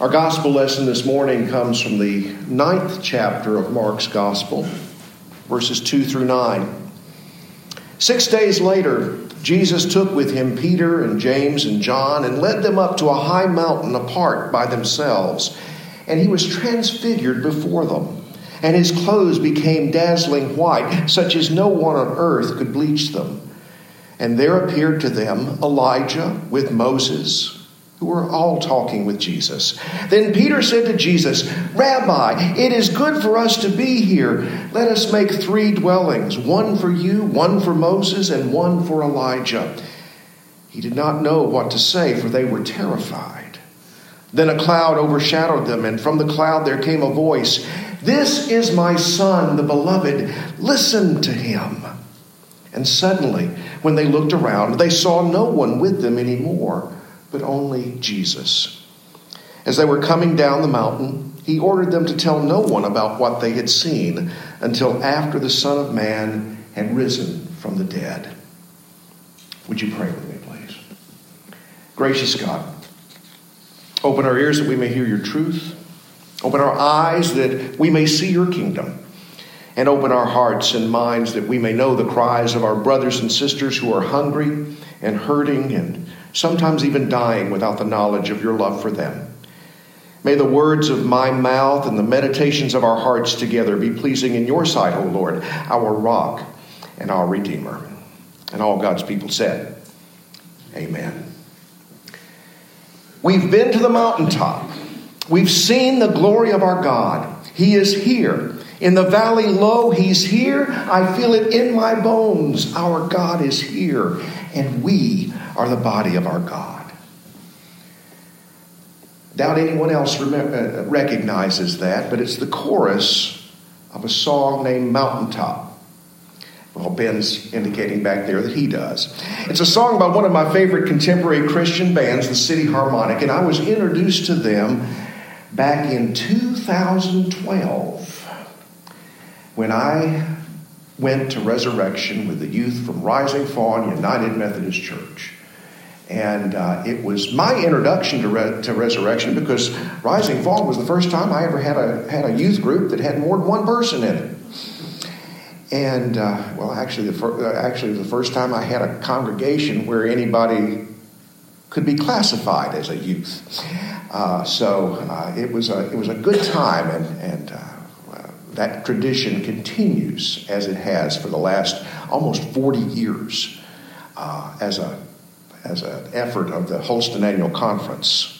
Our gospel lesson this morning comes from the ninth chapter of Mark's gospel, verses 2 through 9. Six days later, Jesus took with him Peter and James and John and led them up to a high mountain apart by themselves. And he was transfigured before them, and his clothes became dazzling white, such as no one on earth could bleach them. And there appeared to them Elijah with Moses who were all talking with Jesus. Then Peter said to Jesus, Rabbi, it is good for us to be here. Let us make three dwellings one for you, one for Moses, and one for Elijah. He did not know what to say, for they were terrified. Then a cloud overshadowed them, and from the cloud there came a voice This is my son, the beloved. Listen to him. And suddenly, when they looked around, they saw no one with them anymore but only Jesus. As they were coming down the mountain, he ordered them to tell no one about what they had seen until after the Son of Man had risen from the dead. Would you pray with me, please? Gracious God, open our ears that we may hear your truth, open our eyes that we may see your kingdom, and open our hearts and minds that we may know the cries of our brothers and sisters who are hungry and hurting and sometimes even dying without the knowledge of your love for them. May the words of my mouth and the meditations of our hearts together be pleasing in your sight, O Lord, our rock and our Redeemer. And all God's people said, Amen. We've been to the mountaintop. We've seen the glory of our God. He is here. In the valley low, He's here. I feel it in my bones. Our God is here. And we are the body of our God. Doubt anyone else uh, recognizes that, but it's the chorus of a song named Mountaintop. Well, Ben's indicating back there that he does. It's a song by one of my favorite contemporary Christian bands, the City Harmonic, and I was introduced to them back in 2012 when I went to Resurrection with the youth from Rising Fawn United Methodist Church. And uh, it was my introduction to, re- to resurrection because Rising Fawn was the first time I ever had a, had a youth group that had more than one person in it. And, uh, well, actually the, fir- uh, actually, the first time I had a congregation where anybody could be classified as a youth. Uh, so uh, it, was a, it was a good time, and, and uh, that tradition continues as it has for the last almost 40 years uh, as a as an effort of the Holston Annual Conference.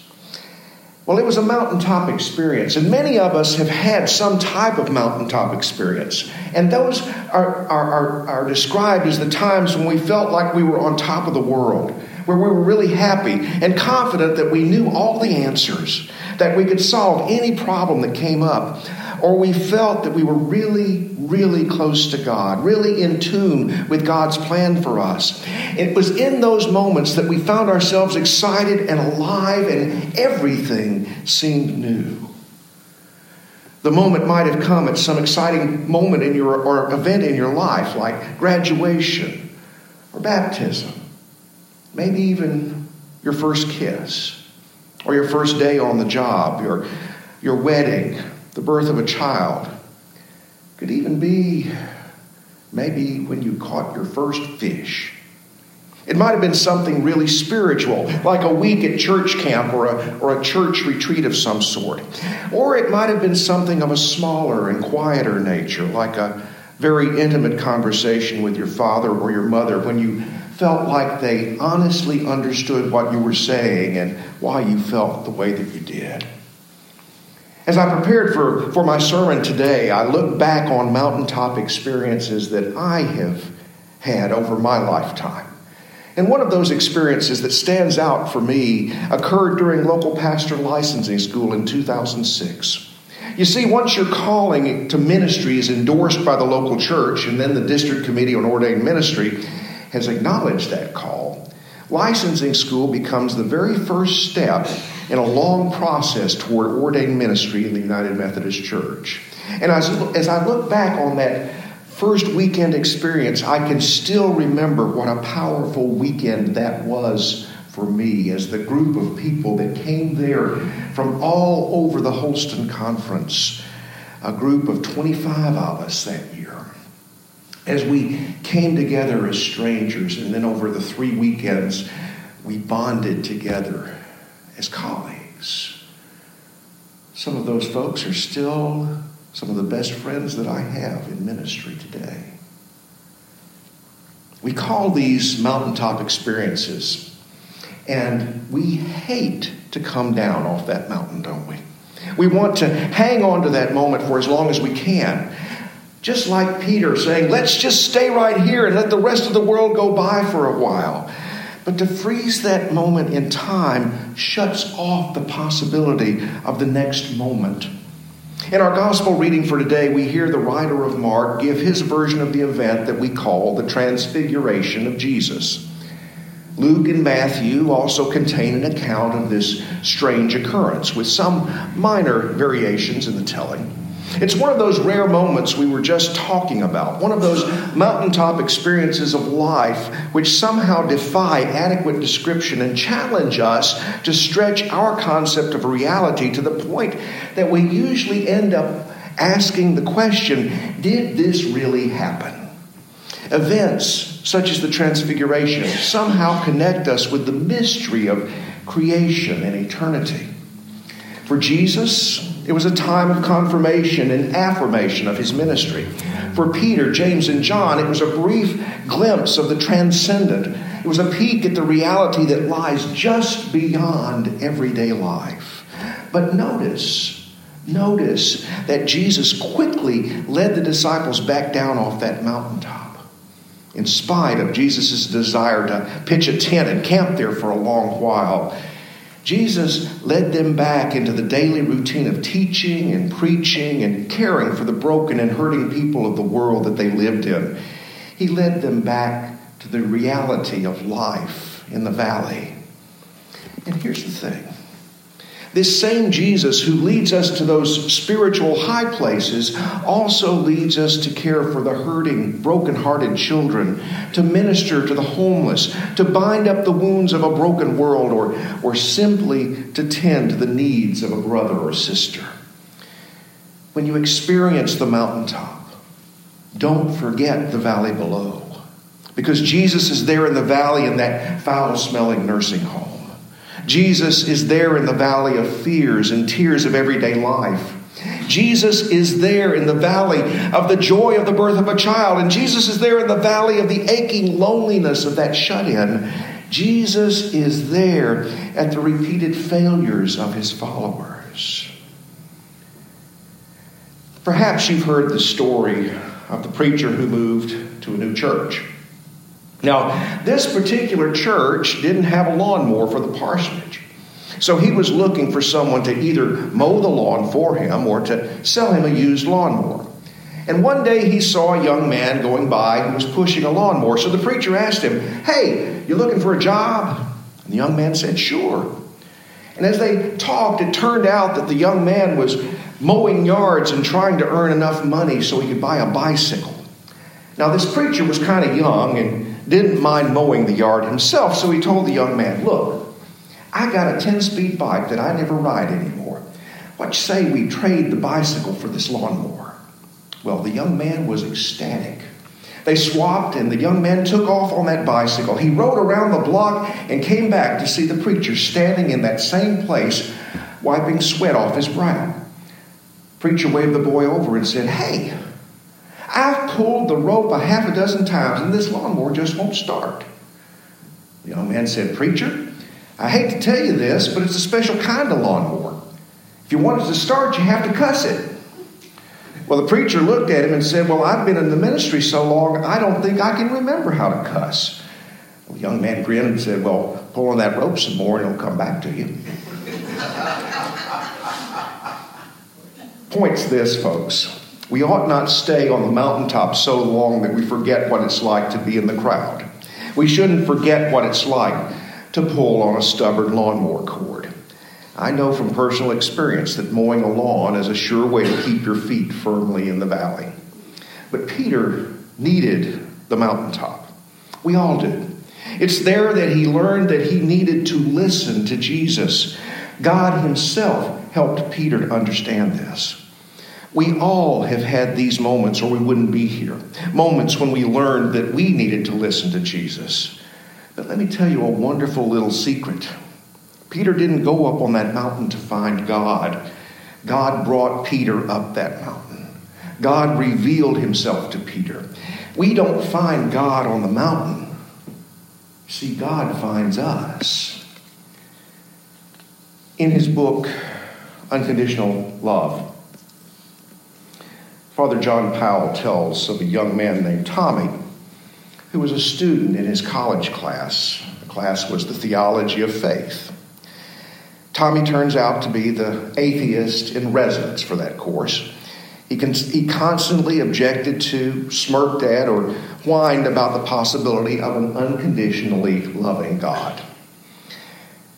Well, it was a mountaintop experience, and many of us have had some type of mountaintop experience. And those are, are, are, are, described as the times when we felt like we were on top of the world, where we were really happy and confident that we knew all the answers, that we could solve any problem that came up, or we felt that we were really, really close to God, really in tune with God's plan for us. It was in those moments that we found ourselves excited and alive, and everything seemed new. The moment might have come at some exciting moment in your or event in your life, like graduation or baptism, maybe even your first kiss, or your first day on the job, your, your wedding, the birth of a child. Could even be maybe when you caught your first fish. It might have been something really spiritual, like a week at church camp or a, or a church retreat of some sort. Or it might have been something of a smaller and quieter nature, like a very intimate conversation with your father or your mother when you felt like they honestly understood what you were saying and why you felt the way that you did. As I prepared for, for my sermon today, I looked back on mountaintop experiences that I have had over my lifetime. And one of those experiences that stands out for me occurred during local pastor licensing school in 2006. You see, once your calling to ministry is endorsed by the local church and then the district committee on ordained ministry has acknowledged that call, licensing school becomes the very first step in a long process toward ordained ministry in the United Methodist Church. And as, as I look back on that first weekend experience, I can still remember what a powerful weekend that was for me as the group of people that came there from all over the Holston Conference, a group of 25 of us that year. As we came together as strangers, and then over the three weekends, we bonded together as colleagues. Some of those folks are still some of the best friends that I have in ministry today. We call these mountaintop experiences, and we hate to come down off that mountain, don't we? We want to hang on to that moment for as long as we can. Just like Peter saying, let's just stay right here and let the rest of the world go by for a while. But to freeze that moment in time shuts off the possibility of the next moment. In our gospel reading for today, we hear the writer of Mark give his version of the event that we call the transfiguration of Jesus. Luke and Matthew also contain an account of this strange occurrence with some minor variations in the telling. It's one of those rare moments we were just talking about, one of those mountaintop experiences of life which somehow defy adequate description and challenge us to stretch our concept of reality to the point that we usually end up asking the question did this really happen? Events such as the Transfiguration somehow connect us with the mystery of creation and eternity. For Jesus, it was a time of confirmation and affirmation of his ministry. For Peter, James, and John, it was a brief glimpse of the transcendent. It was a peek at the reality that lies just beyond everyday life. But notice, notice that Jesus quickly led the disciples back down off that mountaintop. In spite of Jesus' desire to pitch a tent and camp there for a long while, Jesus led them back into the daily routine of teaching and preaching and caring for the broken and hurting people of the world that they lived in. He led them back to the reality of life in the valley. And here's the thing this same Jesus who leads us to those spiritual high places also leads us to care for the hurting, broken-hearted children, to minister to the homeless, to bind up the wounds of a broken world, or, or simply to tend to the needs of a brother or sister. When you experience the mountaintop, don't forget the valley below. Because Jesus is there in the valley in that foul smelling nursing home. Jesus is there in the valley of fears and tears of everyday life. Jesus is there in the valley of the joy of the birth of a child, and Jesus is there in the valley of the aching loneliness of that shut in. Jesus is there at the repeated failures of his followers. Perhaps you've heard the story of the preacher who moved to a new church. Now, this particular church didn't have a lawnmower for the parsonage. So he was looking for someone to either mow the lawn for him or to sell him a used lawnmower. And one day he saw a young man going by who was pushing a lawnmower. So the preacher asked him, Hey, you looking for a job? And the young man said, Sure. And as they talked, it turned out that the young man was mowing yards and trying to earn enough money so he could buy a bicycle. Now, this preacher was kind of young and didn't mind mowing the yard himself, so he told the young man, Look, I got a 10 speed bike that I never ride anymore. What you say we trade the bicycle for this lawnmower? Well, the young man was ecstatic. They swapped, and the young man took off on that bicycle. He rode around the block and came back to see the preacher standing in that same place, wiping sweat off his brow. Preacher waved the boy over and said, Hey, I've pulled the rope a half a dozen times and this lawnmower just won't start. The young man said, Preacher, I hate to tell you this, but it's a special kind of lawnmower. If you want it to start, you have to cuss it. Well, the preacher looked at him and said, Well, I've been in the ministry so long, I don't think I can remember how to cuss. Well, the young man grinned and said, Well, pull on that rope some more and it'll come back to you. Points this, folks. We ought not stay on the mountaintop so long that we forget what it's like to be in the crowd. We shouldn't forget what it's like to pull on a stubborn lawnmower cord. I know from personal experience that mowing a lawn is a sure way to keep your feet firmly in the valley. But Peter needed the mountaintop. We all do. It's there that he learned that he needed to listen to Jesus. God himself helped Peter to understand this. We all have had these moments, or we wouldn't be here. Moments when we learned that we needed to listen to Jesus. But let me tell you a wonderful little secret. Peter didn't go up on that mountain to find God, God brought Peter up that mountain. God revealed himself to Peter. We don't find God on the mountain. See, God finds us. In his book, Unconditional Love, Father John Powell tells of a young man named Tommy who was a student in his college class. The class was the theology of faith. Tommy turns out to be the atheist in residence for that course. He, con- he constantly objected to, smirked at, or whined about the possibility of an unconditionally loving God.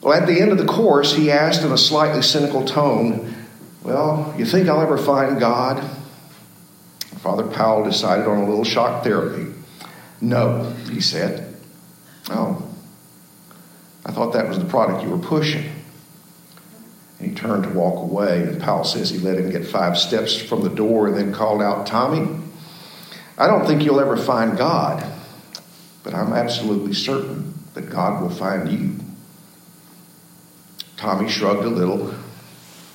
Well, at the end of the course, he asked in a slightly cynical tone, Well, you think I'll ever find God? Father Powell decided on a little shock therapy. No, he said. Oh, I thought that was the product you were pushing. And he turned to walk away, and Powell says he let him get five steps from the door and then called out, Tommy, I don't think you'll ever find God, but I'm absolutely certain that God will find you. Tommy shrugged a little,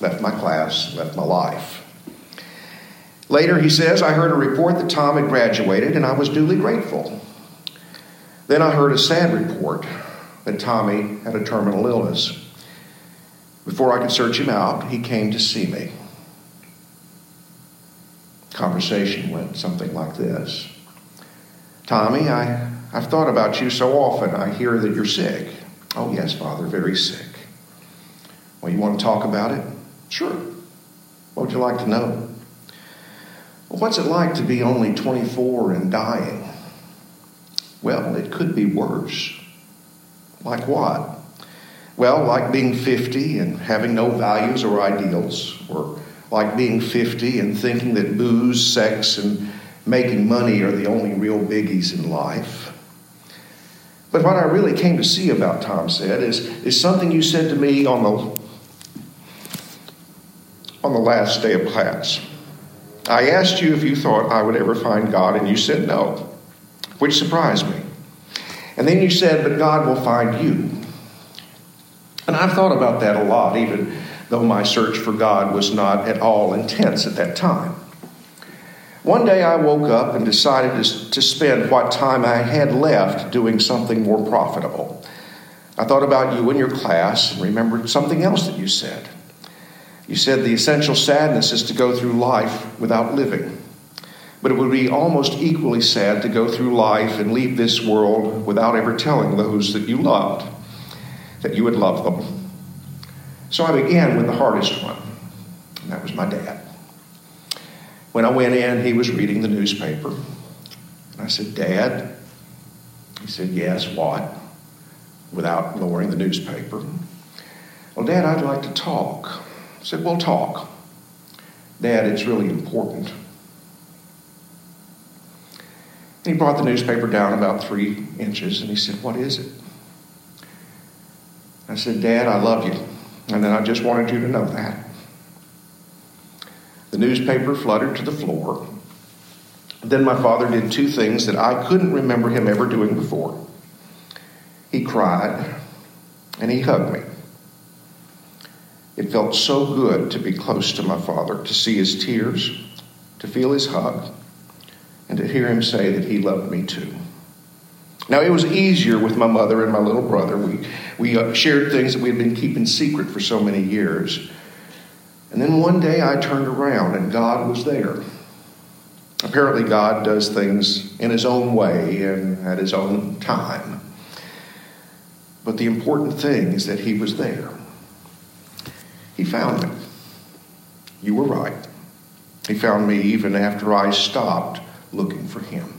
left my class, left my life. Later, he says, I heard a report that Tom had graduated, and I was duly grateful. Then I heard a sad report that Tommy had a terminal illness. Before I could search him out, he came to see me. Conversation went something like this Tommy, I, I've thought about you so often. I hear that you're sick. Oh, yes, Father, very sick. Well, you want to talk about it? Sure. What would you like to know? What's it like to be only 24 and dying? Well, it could be worse. Like what? Well, like being 50 and having no values or ideals, or like being 50 and thinking that booze, sex, and making money are the only real biggies in life. But what I really came to see about Tom said is, is something you said to me on the on the last day of class. I asked you if you thought I would ever find God, and you said no, which surprised me. And then you said, But God will find you. And I've thought about that a lot, even though my search for God was not at all intense at that time. One day I woke up and decided to, spend what time I had left doing something more profitable. I thought about you and your class and remembered something else that you said. You said the essential sadness is to go through life without living. But it would be almost equally sad to go through life and leave this world without ever telling those that you loved that you would love them. So I began with the hardest one, and that was my dad. When I went in, he was reading the newspaper. And I said, Dad? He said, Yes, what? Without lowering the newspaper. Well, Dad, I'd like to talk said, We'll talk. Dad, it's really important. And he brought the newspaper down about three inches and he said, What is it? I said, Dad, I love you. And then I just wanted you to know that. The newspaper fluttered to the floor. Then my father did two things that I couldn't remember him ever doing before. He cried and he hugged me. It felt so good to be close to my father, to see his tears, to feel his hug, and to hear him say that he loved me too. Now, it was easier with my mother and my little brother. We, we uh, shared things that we had been keeping secret for so many years. And then one day I turned around and God was there. Apparently, God does things in His own way and at His own time. But the important thing is that He was there. He found me. You were right. He found me even after I stopped looking for him.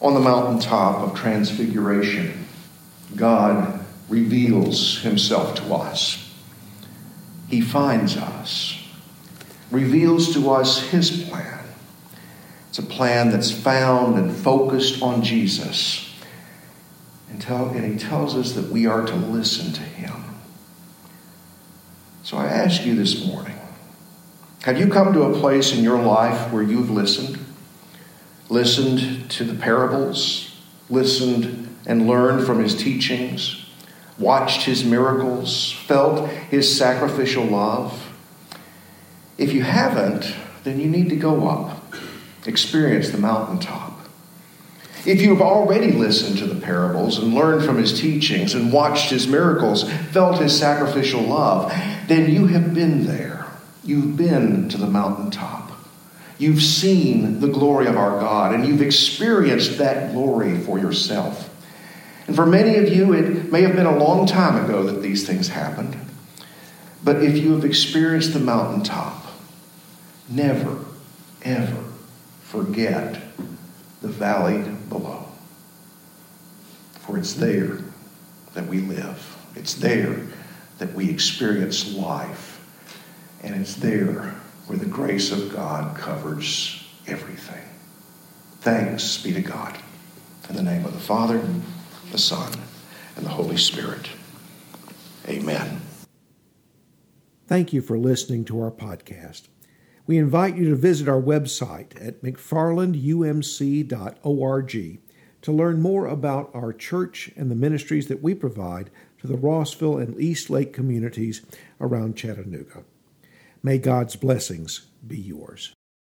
On the mountaintop of transfiguration, God reveals himself to us. He finds us, reveals to us his plan. It's a plan that's found and focused on Jesus. And, tell, and he tells us that we are to listen to him. So I ask you this morning have you come to a place in your life where you've listened? Listened to the parables, listened and learned from his teachings, watched his miracles, felt his sacrificial love? If you haven't, then you need to go up experience the mountaintop. If you have already listened to the parables and learned from his teachings and watched his miracles, felt his sacrificial love, then you have been there. You've been to the mountaintop. You've seen the glory of our God and you've experienced that glory for yourself. And for many of you, it may have been a long time ago that these things happened. But if you have experienced the mountaintop, never, ever forget the valley below. For it's there that we live, it's there that we experience life, and it's there where the grace of God covers everything. Thanks be to God. In the name of the Father, the Son, and the Holy Spirit. Amen. Thank you for listening to our podcast. We invite you to visit our website at mcfarlandumc.org to learn more about our church and the ministries that we provide to the Rossville and East Lake communities around Chattanooga. May God's blessings be yours.